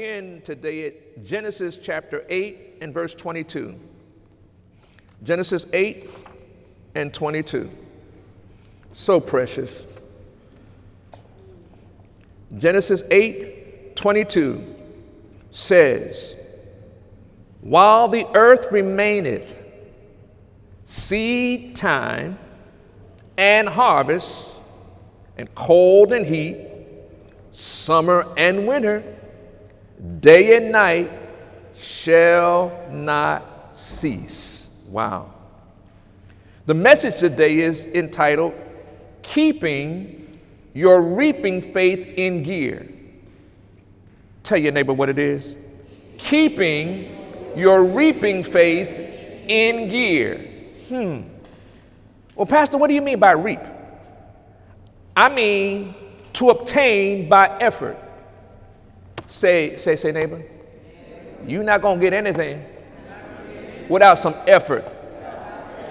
begin today at Genesis chapter 8 and verse 22. Genesis 8 and 22. So precious. Genesis 8 22 says, While the earth remaineth, seed time and harvest, and cold and heat, summer and winter, day and night shall not cease. Wow. The message today is entitled Keeping Your Reaping Faith in Gear. Tell your neighbor what it is. Keeping your reaping faith in gear. Hmm. Well, Pastor, what do you mean by reap? I mean to obtain by effort. Say, say, say, neighbor. You're not going to get anything without some effort.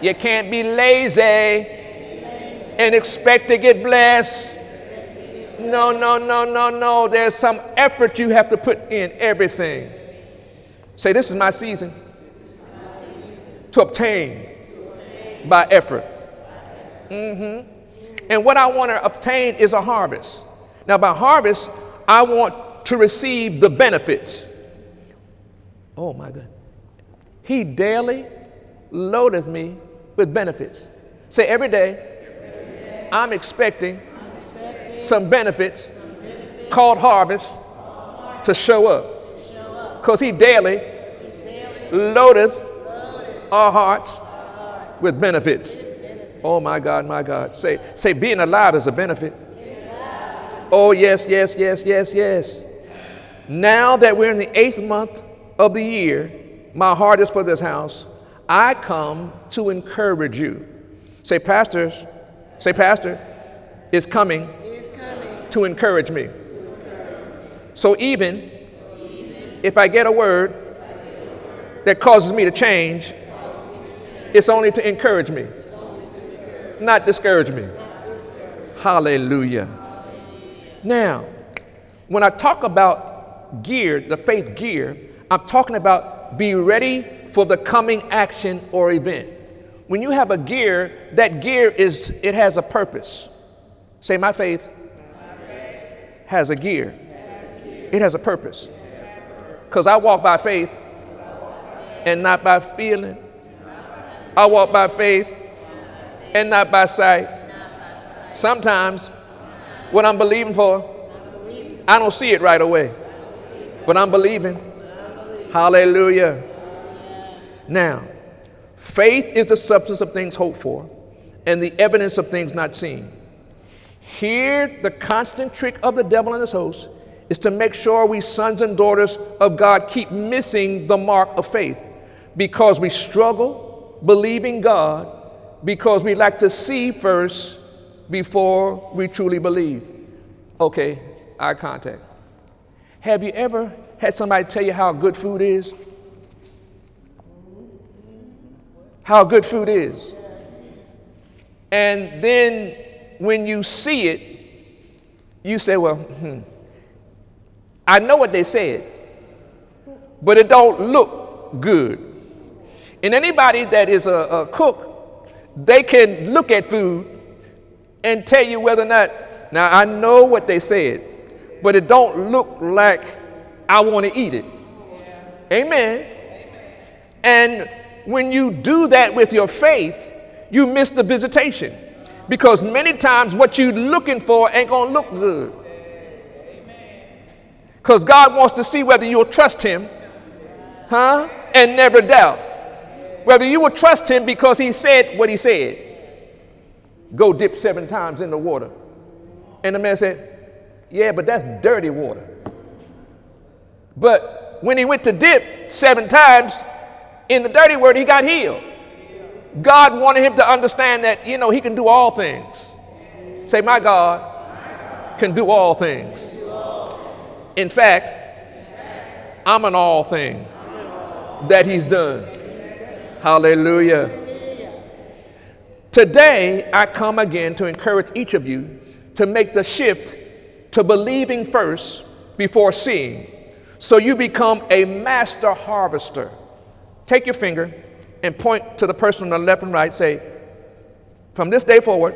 You can't be lazy and expect to get blessed. No, no, no, no, no. There's some effort you have to put in everything. Say, this is my season to obtain by effort. Mm-hmm. And what I want to obtain is a harvest. Now, by harvest, I want to receive the benefits. Oh my God. He daily loadeth me with benefits. Say every day, I'm expecting some benefits called harvest to show up. Because he daily loadeth our hearts with benefits. Oh my God, my God. Say, say being alive is a benefit. Oh, yes, yes, yes, yes, yes. Now that we're in the eighth month of the year, my heart is for this house. I come to encourage you. Say, pastors, say, pastor, is coming, coming to encourage me. To encourage me. So even, even if I get a word that causes me to change, it's only to encourage me, not discourage me. Hallelujah. Now, when I talk about gear, the faith gear, I'm talking about be ready for the coming action or event. When you have a gear, that gear is it has a purpose. Say my faith, has a gear. It has a purpose. Because I walk by faith and not by feeling. I walk by faith and not by sight. Sometimes what I'm believing for, I don't see it right away. But I'm believing. Hallelujah. Now, faith is the substance of things hoped for and the evidence of things not seen. Here, the constant trick of the devil and his host is to make sure we sons and daughters of God keep missing the mark of faith because we struggle believing God because we like to see first before we truly believe. Okay, eye contact. Have you ever had somebody tell you how good food is? How good food is. And then when you see it, you say, well, hmm, I know what they said, but it don't look good. And anybody that is a, a cook, they can look at food and tell you whether or not, now I know what they said, but it don't look like I want to eat it. Amen. And when you do that with your faith, you miss the visitation. Because many times what you're looking for ain't going to look good. Because God wants to see whether you'll trust Him, huh? And never doubt. Whether you will trust Him because He said what He said. Go dip seven times in the water. And the man said, yeah, but that's dirty water. But when he went to dip seven times in the dirty water, he got healed. God wanted him to understand that, you know, he can do all things. Say, my God can do all things. In fact, I'm an all thing that he's done. Hallelujah. Today, I come again to encourage each of you to make the shift to believing first before seeing, So you become a master harvester. Take your finger and point to the person on the left and right. Say, from this day forward,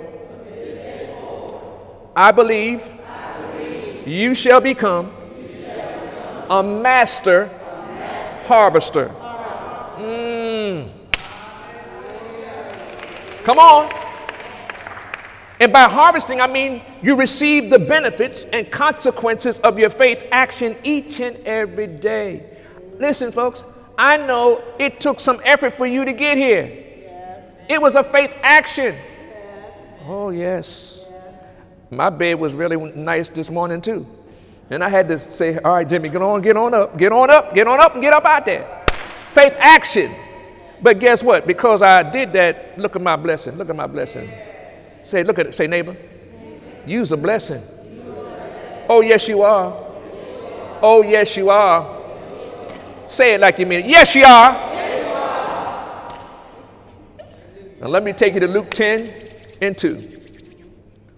I, believe you shall become, a master, harvester. Mm. Come on. And by harvesting, I mean you receive the benefits and consequences of your faith action each and every day. Listen, folks, I know it took some effort for you to get here. It was a faith action. Oh, yes. My bed was really nice this morning, too. And I had to say, All right, Jimmy, get on, get on up, get on up, get on up, and get up out there. Faith action. But guess what? Because I did that, look at my blessing. Look at my blessing. Say, look at it. Say, neighbor, use a blessing. Oh, yes, you are. Oh, yes, you are. Say it like you mean it. Yes, you are. Now, let me take you to Luke 10 and 2.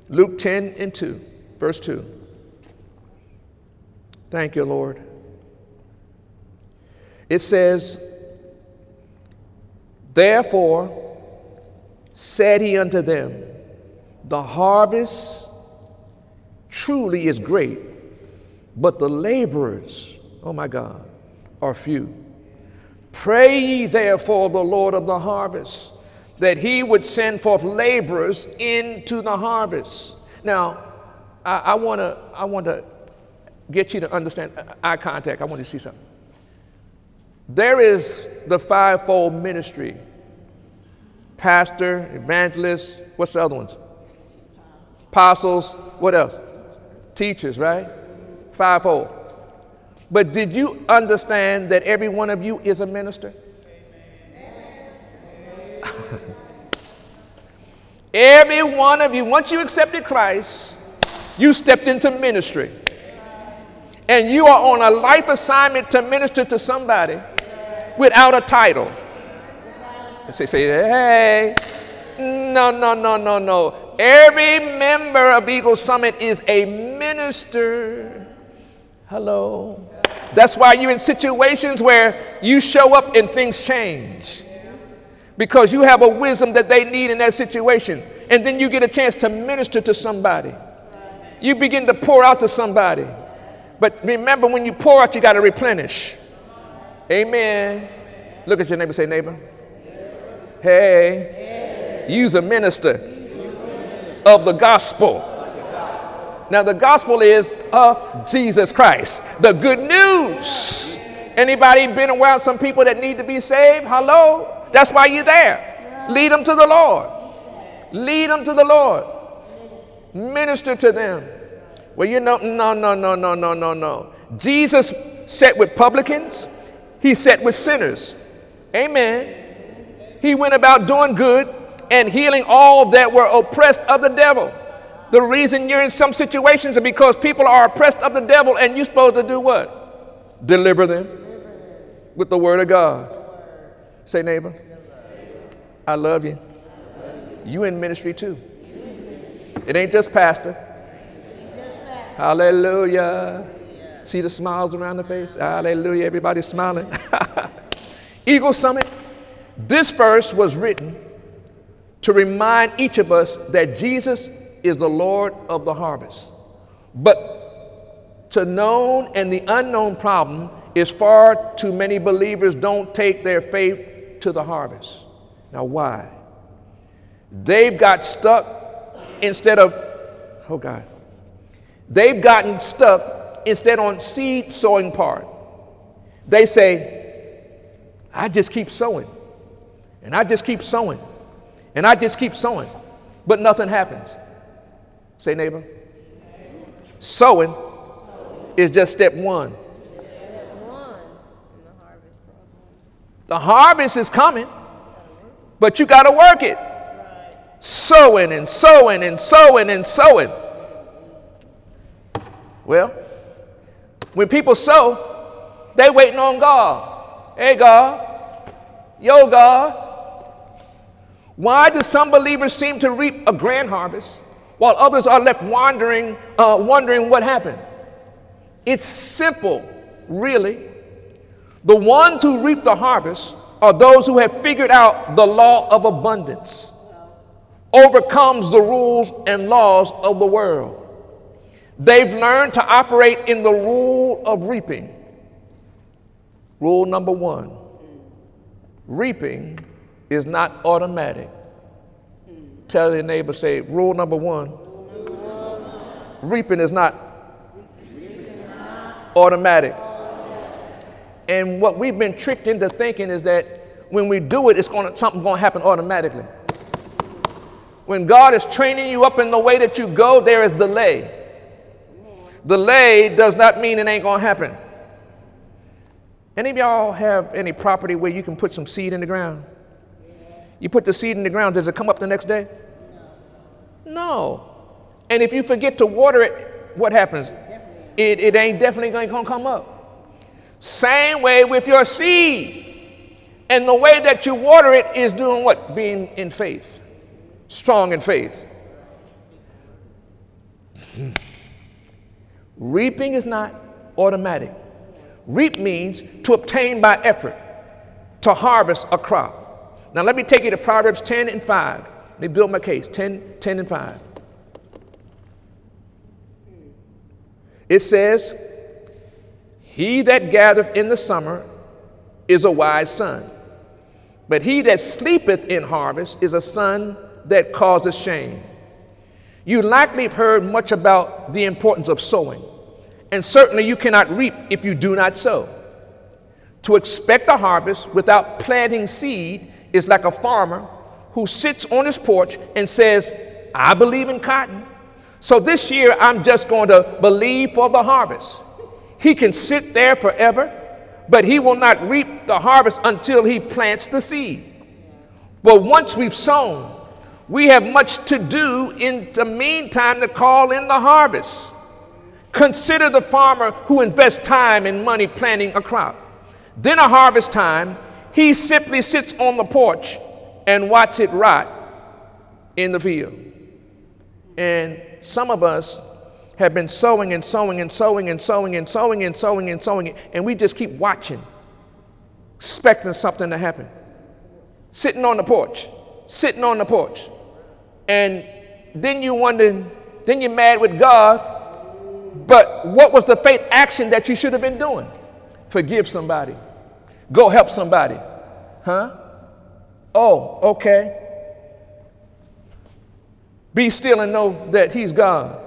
Luke 10 and 2, verse 2. Thank you, Lord. It says, Therefore said he unto them, The harvest truly is great, but the laborers, oh my God, are few. Pray ye therefore the Lord of the harvest that he would send forth laborers into the harvest. Now, I, I want to I want to get you to understand eye contact. I want you to see something. There is the fivefold ministry pastor, evangelist, what's the other ones? Apostles, what else? Teachers, right? Fivefold. But did you understand that every one of you is a minister? every one of you, once you accepted Christ, you stepped into ministry. And you are on a life assignment to minister to somebody without a title. Say, say, hey, no, no, no, no, no. Every member of Eagle Summit is a minister. Hello. That's why you're in situations where you show up and things change. Because you have a wisdom that they need in that situation. And then you get a chance to minister to somebody. You begin to pour out to somebody. But remember, when you pour out, you got to replenish. Amen. Look at your neighbor, say, neighbor. Hey, use a minister of the gospel. Now, the gospel is of Jesus Christ, the good news. Anybody been around some people that need to be saved? Hello? That's why you're there. Lead them to the Lord. Lead them to the Lord. Minister to them. Well, you know, no, no, no, no, no, no, no. Jesus sat with publicans, he sat with sinners. Amen. He went about doing good and healing all that were oppressed of the devil. The reason you're in some situations is because people are oppressed of the devil, and you're supposed to do what? Deliver them with the word of God. Say, neighbor, I love you. You in ministry too. It ain't just pastor. Hallelujah. See the smiles around the face? Hallelujah. Everybody's smiling. Eagle Summit. This verse was written to remind each of us that Jesus is the Lord of the harvest. But to known and the unknown problem is far too many believers don't take their faith to the harvest. Now, why? They've got stuck instead of, oh God, they've gotten stuck instead on seed sowing part. They say, I just keep sowing, and I just keep sowing, and I just keep sowing, but nothing happens. Say, neighbor. Sowing is just step one. The harvest is coming, but you got to work it. Sowing and sowing and sowing and sowing. Well, when people sow, they waiting on God. Hey, God. Yo, God. Why do some believers seem to reap a grand harvest while others are left wandering, uh, wondering what happened. It's simple. really. The ones who reap the harvest are those who have figured out the law of abundance, overcomes the rules and laws of the world. They've learned to operate in the rule of reaping. Rule number one reaping is not automatic. Tell your neighbor, say, rule number one reaping is not automatic. And what we've been tricked into thinking is that when we do it, it's going something's going to happen automatically. When God is training you up in the way that you go, there is delay. Delay does not mean it ain't going to happen. Any of y'all have any property where you can put some seed in the ground? You put the seed in the ground, does it come up the next day? No. And if you forget to water it, what happens? It, it ain't definitely going to come up. Same way with your seed. And the way that you water it is doing what? Being in faith, strong in faith. Hmm. Reaping is not automatic. Reap means to obtain by effort, to harvest a crop. Now, let me take you to Proverbs 10 and 5. Let me build my case 10, 10 and 5. It says, He that gathereth in the summer is a wise son, but he that sleepeth in harvest is a son that causes shame. You likely have heard much about the importance of sowing, and certainly you cannot reap if you do not sow. To expect a harvest without planting seed is like a farmer who sits on his porch and says, I believe in cotton. So this year, I'm just going to believe for the harvest. He can sit there forever, but he will not reap the harvest until he plants the seed. But once we've sown, we have much to do in the meantime to call in the harvest. Consider the farmer who invests time and money planting a crop. Then, a harvest time, he simply sits on the porch and watches it rot in the field. And some of us have been sowing and sowing and sowing and sowing and sowing and sowing and sowing, and we just keep watching, expecting something to happen. Sitting on the porch, sitting on the porch. And then you wonder, then you're mad with God, but what was the faith action that you should have been doing? Forgive somebody. Go help somebody. Huh? Oh, okay. Be still and know that He's God.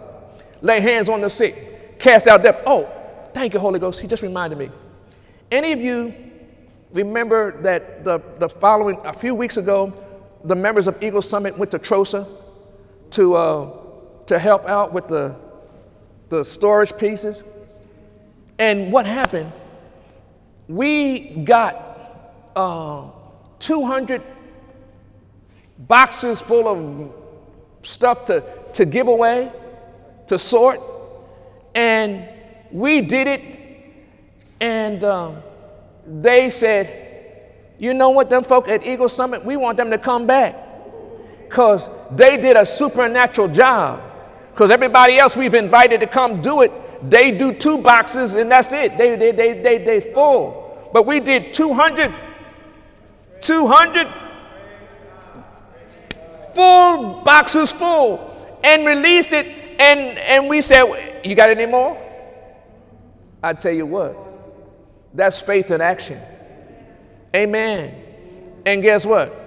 Lay hands on the sick. Cast out devils. Oh, thank you, Holy Ghost. He just reminded me. Any of you remember that the, the following, a few weeks ago, the members of Eagle Summit went to Trosa to, uh, to help out with the, the storage pieces? And what happened? We got uh, 200 boxes full of stuff to, to give away, to sort, and we did it, and um, they said, you know what, them folk at Eagle Summit, we want them to come back because they did a supernatural job. Because everybody else we've invited to come do it, they do two boxes and that's it. They, they, they, they, they full. But we did 200, 200 full boxes full and released it. And, and we said, You got any more? I tell you what, that's faith in action. Amen. And guess what?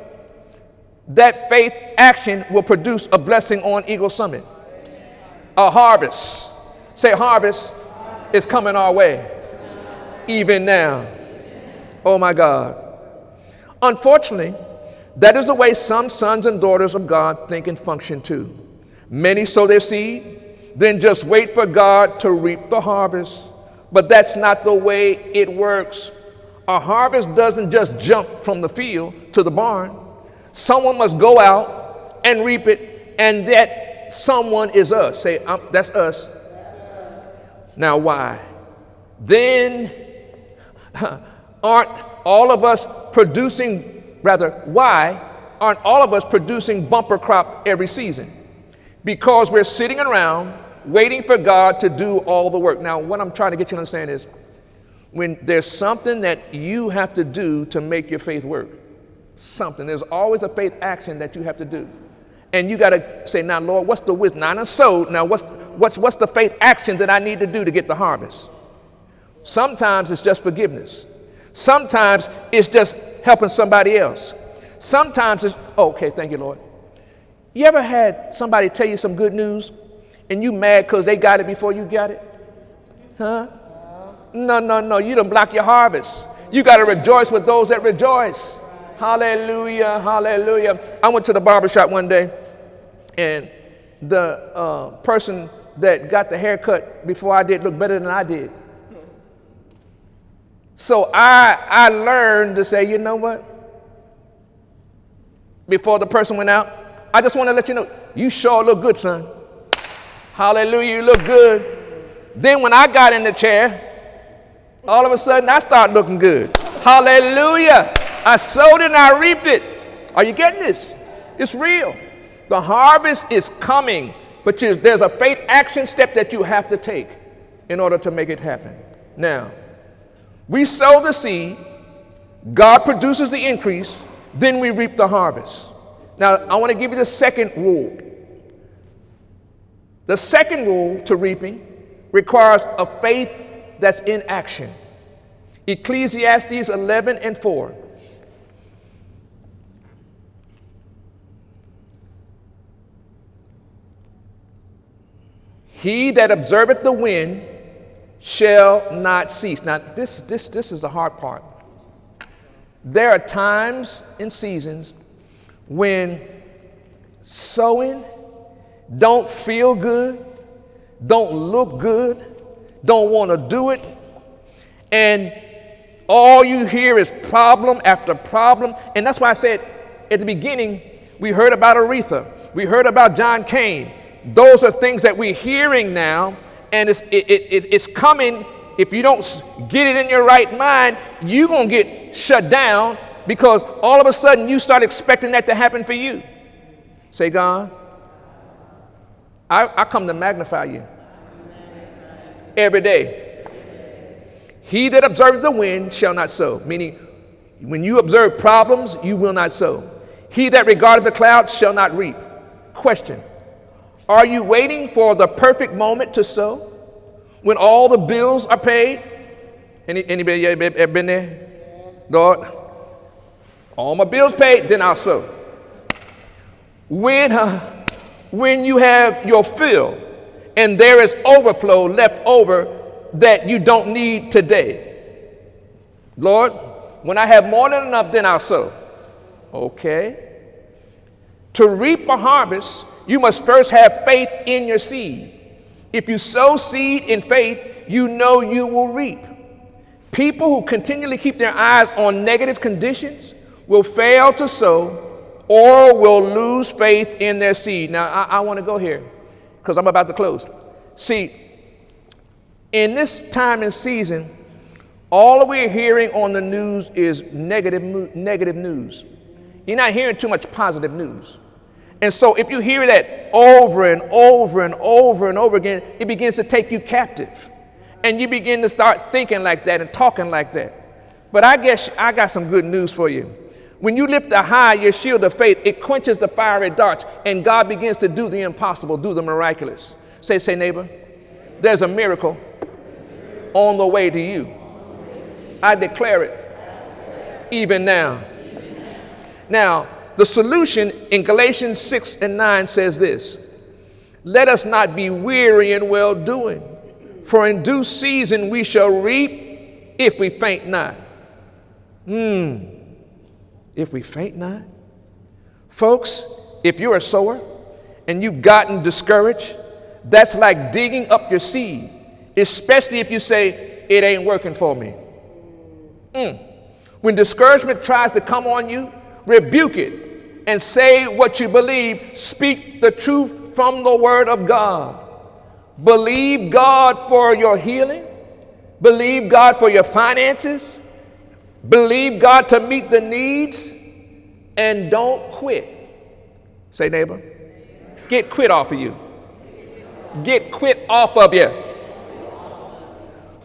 That faith action will produce a blessing on Eagle Summit. A harvest Say, harvest is coming our way, even now. Oh my God. Unfortunately, that is the way some sons and daughters of God think and function too. Many sow their seed, then just wait for God to reap the harvest. But that's not the way it works. A harvest doesn't just jump from the field to the barn. Someone must go out and reap it, and that someone is us. Say, that's us. Now, why? Then aren't all of us producing, rather, why aren't all of us producing bumper crop every season? Because we're sitting around waiting for God to do all the work. Now, what I'm trying to get you to understand is when there's something that you have to do to make your faith work. Something. There's always a faith action that you have to do. And you got to say, now, Lord, what's the wisdom? Now, I sowed. Now, what's, what's, what's the faith action that I need to do to get the harvest? Sometimes it's just forgiveness. Sometimes it's just helping somebody else. Sometimes it's, okay, thank you, Lord. You ever had somebody tell you some good news and you mad because they got it before you got it? Huh? No, no, no. You don't block your harvest. You got to rejoice with those that rejoice. Hallelujah, hallelujah. I went to the barbershop one day and the uh, person that got the haircut before I did looked better than I did. So I, I learned to say, you know what? Before the person went out, I just want to let you know, you sure look good, son. Hallelujah, you look good. Then when I got in the chair, all of a sudden I start looking good. Hallelujah. I sowed and I reaped it. Are you getting this? It's real. The harvest is coming, but there's a faith action step that you have to take in order to make it happen. Now, we sow the seed, God produces the increase, then we reap the harvest. Now, I want to give you the second rule. The second rule to reaping requires a faith that's in action. Ecclesiastes 11 and 4. He that observeth the wind shall not cease. Now, this, this, this is the hard part. There are times and seasons when sowing don't feel good, don't look good, don't want to do it, and all you hear is problem after problem. And that's why I said at the beginning, we heard about Aretha, we heard about John McCain. Those are things that we're hearing now, and it's, it, it, it's coming. If you don't get it in your right mind, you're going to get shut down because all of a sudden you start expecting that to happen for you. Say, God, I, I come to magnify you every day. He that observes the wind shall not sow. Meaning, when you observe problems, you will not sow. He that regardeth the clouds shall not reap. Question Are you waiting for the perfect moment to sow? When all the bills are paid? Any, anybody ever been there? Lord, all my bills paid, then I'll sow. When, uh, when you have your fill, and there is overflow left over that you don't need today. Lord, when I have more than enough, then I'll sow. Okay. To reap a harvest, you must first have faith in your seed. If you sow seed in faith, you know you will reap. People who continually keep their eyes on negative conditions will fail to sow or will lose faith in their seed. Now, I, I want to go here because I'm about to close. See, in this time and season, all we're hearing on the news is negative, negative news. You're not hearing too much positive news. And so, if you hear that over and over and over and over again, it begins to take you captive. And you begin to start thinking like that and talking like that. But I guess I got some good news for you. When you lift the high your shield of faith, it quenches the fiery darts, and God begins to do the impossible, do the miraculous. Say, say, neighbor, there's a miracle on the way to you. I declare it even now. Now, the solution in Galatians 6 and 9 says this Let us not be weary in well doing, for in due season we shall reap if we faint not. Hmm if we faint not? Folks, if you're a sower and you've gotten discouraged, that's like digging up your seed, especially if you say, It ain't working for me. Mm. When discouragement tries to come on you, rebuke it and say what you believe. Speak the truth from the Word of God. Believe God for your healing, believe God for your finances, Believe God to meet the needs and don't quit. Say, neighbor, get quit off of you. Get quit off of you.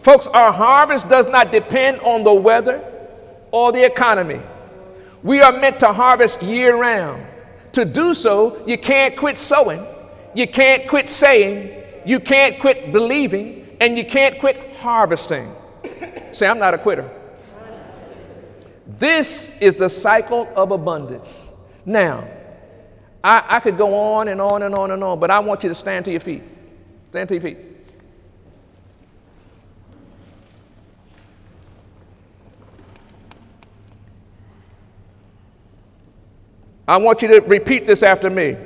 Folks, our harvest does not depend on the weather or the economy. We are meant to harvest year round. To do so, you can't quit sowing, you can't quit saying, you can't quit believing, and you can't quit harvesting. Say, I'm not a quitter. This is the cycle of abundance. Now, I, I could go on and on and on and on, but I want you to stand to your feet. Stand to your feet. I want you to repeat this after me.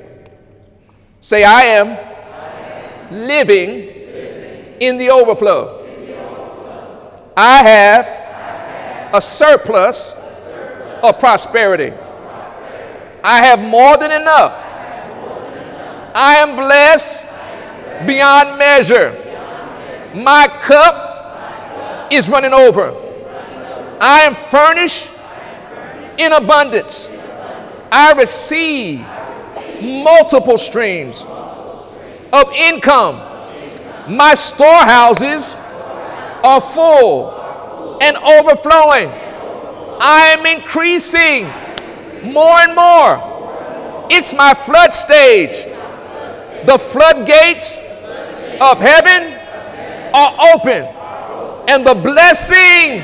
Say, I am, I am living, living, in the overflow. In the overflow. I, have I have a surplus, a surplus of, prosperity. of prosperity. I have more than enough. I am blessed, beyond, measure. My, cup is running over. I am furnished, in abundance. I receive multiple streams of income. My storehouses are full and overflowing. I am increasing more and more. It's my flood stage. The floodgates of heaven are open, and the blessing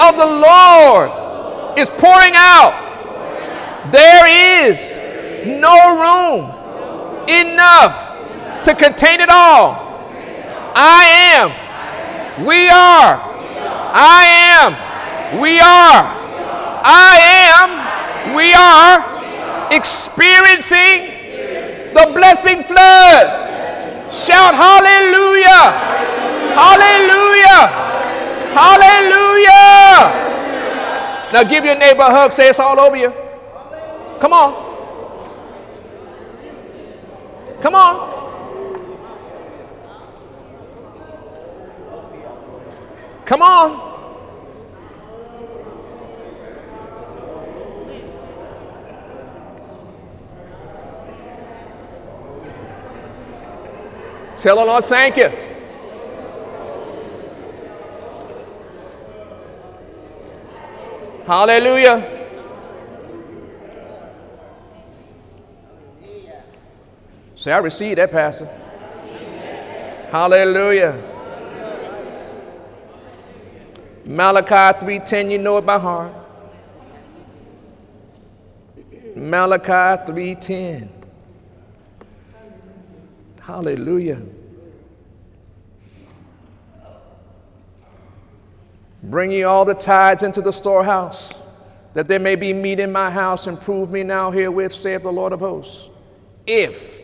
of the Lord is pouring out there is no room enough to contain it all. I am. We are. I am. We are. I am. We are experiencing the blessing flood. Shout hallelujah! Hallelujah! Hallelujah! Now give your neighbor a hug, say it's all over you. Come on. Come on. Come on. Tell the Lord, thank you. Hallelujah. Say, I receive that, Pastor. Hallelujah. Malachi 3:10, you know it by heart. Malachi 3:10. Hallelujah. Bring ye all the tithes into the storehouse, that there may be meat in my house, and prove me now herewith, saith the Lord of hosts. If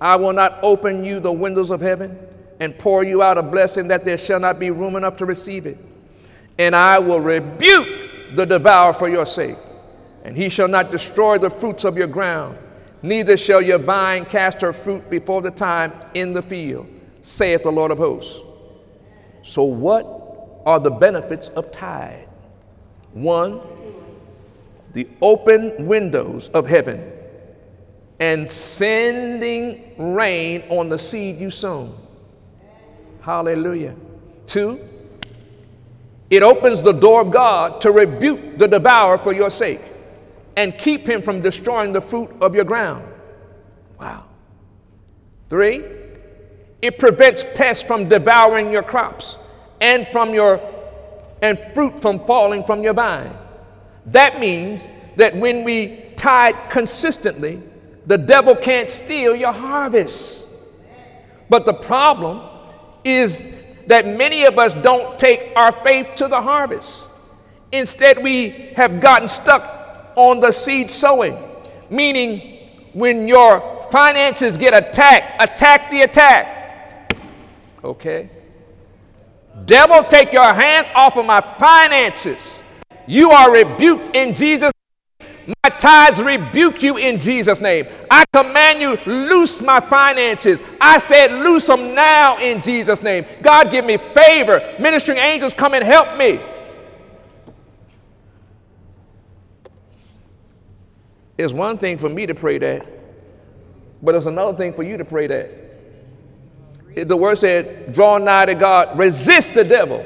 I will not open you the windows of heaven and pour you out a blessing that there shall not be room enough to receive it. And I will rebuke the devourer for your sake, and he shall not destroy the fruits of your ground, neither shall your vine cast her fruit before the time in the field, saith the Lord of hosts. So, what are the benefits of tithe? One, the open windows of heaven and sending rain on the seed you sown. Hallelujah. Two, it opens the door of God to rebuke the devourer for your sake and keep him from destroying the fruit of your ground. Wow. Three, it prevents pests from devouring your crops and from your and fruit from falling from your vine. That means that when we tithe consistently, the devil can't steal your harvest. But the problem is that many of us don't take our faith to the harvest. Instead, we have gotten stuck on the seed sowing, meaning when your finances get attacked, attack the attack. Okay? Devil, take your hands off of my finances. You are rebuked in Jesus' My tithes rebuke you in Jesus' name. I command you, loose my finances. I said, loose them now in Jesus' name. God, give me favor. Ministering angels, come and help me. It's one thing for me to pray that, but it's another thing for you to pray that. The word said, draw nigh to God, resist the devil.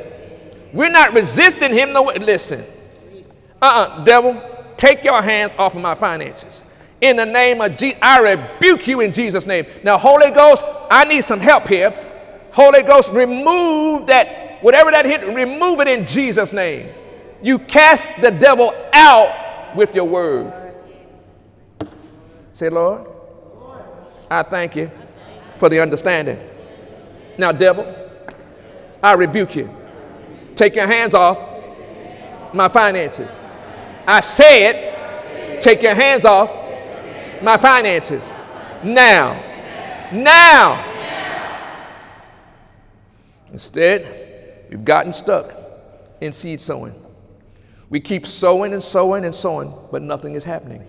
We're not resisting him. No, listen. Uh uh devil, take your hands off of my finances. In the name of Jesus, I rebuke you in Jesus' name. Now, Holy Ghost, I need some help here. Holy Ghost, remove that, whatever that hit, remove it in Jesus' name. You cast the devil out with your word. Say, Lord, I thank you for the understanding. Now, devil, I rebuke you. Take your hands off my finances. I say it. Take your hands off my finances. Now. Now. Instead, we've gotten stuck in seed sowing. We keep sowing and sowing and sowing, but nothing is happening.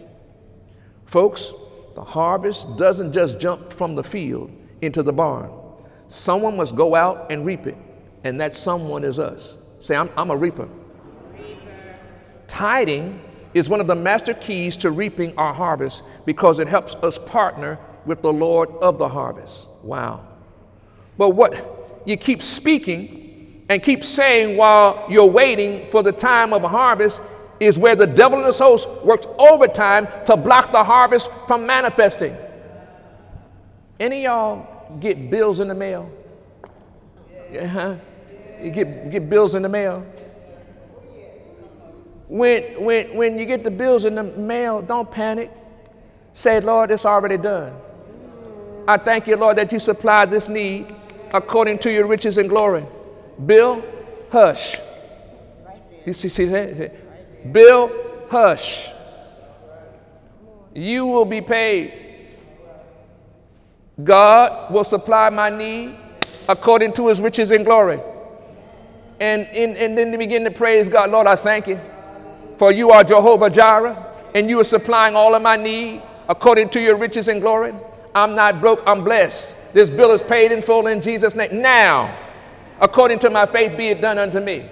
Folks, the harvest doesn't just jump from the field into the barn. Someone must go out and reap it, and that someone is us. Say, I'm, I'm a reaper. Tithing is one of the master keys to reaping our harvest because it helps us partner with the Lord of the harvest. Wow. But what you keep speaking and keep saying while you're waiting for the time of harvest is where the devil and his host works overtime to block the harvest from manifesting. Any y'all get bills in the mail? Yeah, huh? You get, get bills in the mail. When, when, when you get the bills in the mail, don't panic. Say, Lord, it's already done. I thank you, Lord, that you supply this need according to your riches and glory. Bill, hush. You see, see that? Bill, hush. You will be paid. God will supply my need according to his riches and glory. And, and, and then to begin to praise God, Lord, I thank you. For you are Jehovah Jireh, and you are supplying all of my need according to your riches and glory. I'm not broke, I'm blessed. This bill is paid in full in Jesus' name. Now, according to my faith, be it done unto me.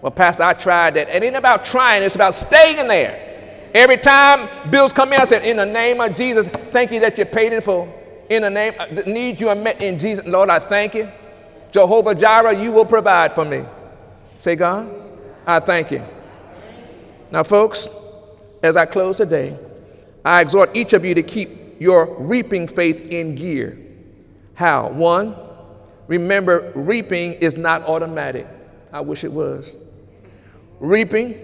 Well, Pastor, I tried that. It ain't about trying, it's about staying there. Every time bills come in, I said, In the name of Jesus, thank you that you paid in full. In the name, uh, the need you are met in Jesus. Lord, I thank you. Jehovah Jireh, you will provide for me. Say, God, I thank you. Now, folks, as I close today, I exhort each of you to keep your reaping faith in gear. How? One, remember, reaping is not automatic. I wish it was. Reaping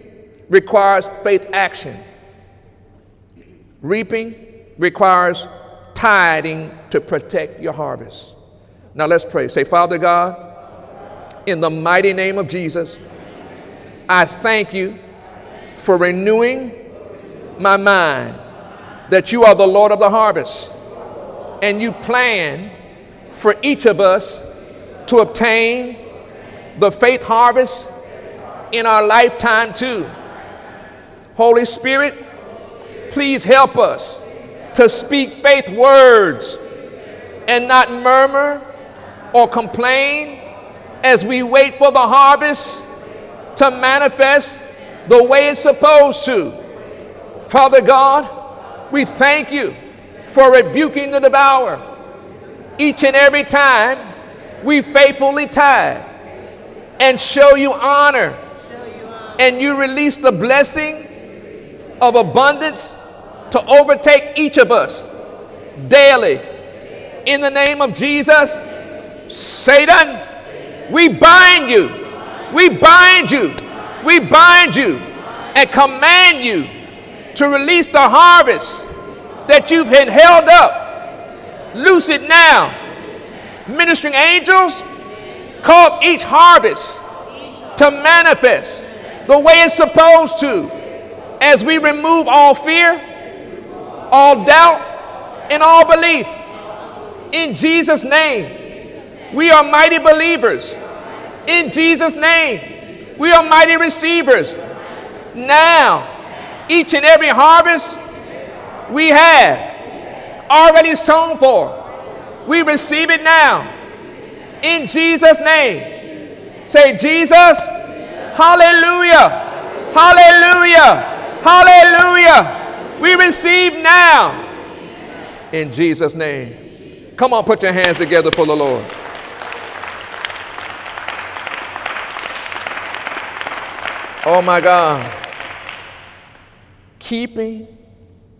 requires faith action. Reaping requires tithing to protect your harvest. Now let's pray. Say, Father God, in the mighty name of Jesus, I thank you for renewing my mind that you are the Lord of the harvest and you plan for each of us to obtain the faith harvest in our lifetime too. Holy Spirit, please help us to speak faith words and not murmur or complain as we wait for the harvest to manifest the way it's supposed to. Father God, we thank you for rebuking the devourer. Each and every time we faithfully tithe and show you honor, and you release the blessing of abundance to overtake each of us daily. In the name of Jesus, Satan, we bind you. We bind you. We bind you and command you to release the harvest that you've been held up. Loose it now. Ministering angels, cause each harvest to manifest the way it's supposed to as we remove all fear, all doubt, and all belief. In Jesus' name. We are mighty believers. In Jesus' name, we are mighty receivers. Now, each and every harvest we have already sown for, we receive it now. In Jesus' name. Say, Jesus, hallelujah, hallelujah, hallelujah. We receive now. In Jesus' name. Come on, put your hands together for the Lord. Oh my God. Keeping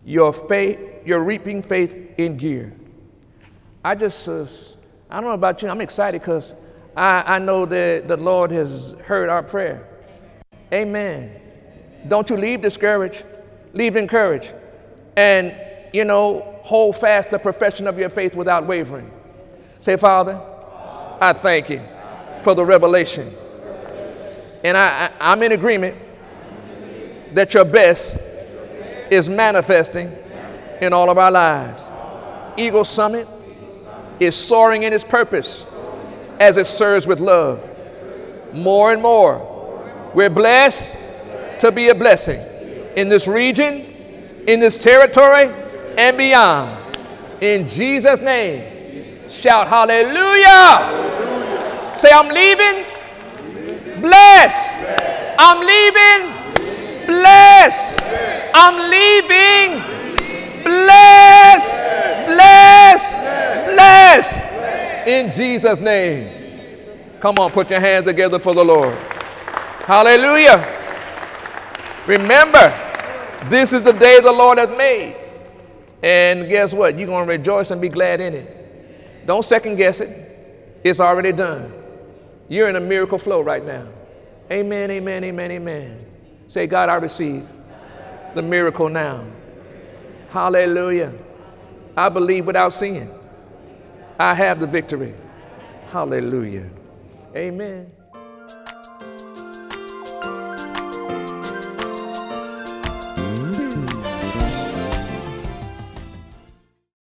your faith, your reaping faith in gear. I just, uh, I don't know about you, I'm excited because I, I know that the Lord has heard our prayer. Amen. Don't you leave discouraged, leave encouraged. And, you know, hold fast the profession of your faith without wavering. Say, Father, I thank you for the revelation. And I, I, I'm in agreement that your best is manifesting in all of our lives. Eagle Summit is soaring in its purpose as it serves with love. More and more, we're blessed to be a blessing in this region, in this territory, and beyond. In Jesus' name, shout hallelujah. Say, I'm leaving blessed. I'm leaving blessed. I'm leaving blessed, blessed, blessed. In Jesus' name. Come on, put your hands together for the Lord. Hallelujah. Remember, this is the day the Lord has made. And guess what? You're going to rejoice and be glad in it. Don't second guess it. It's already done. You're in a miracle flow right now. Amen, amen, amen, amen. Say, God, I receive the miracle now. Hallelujah. I believe without seeing. I have the victory. Hallelujah. Amen.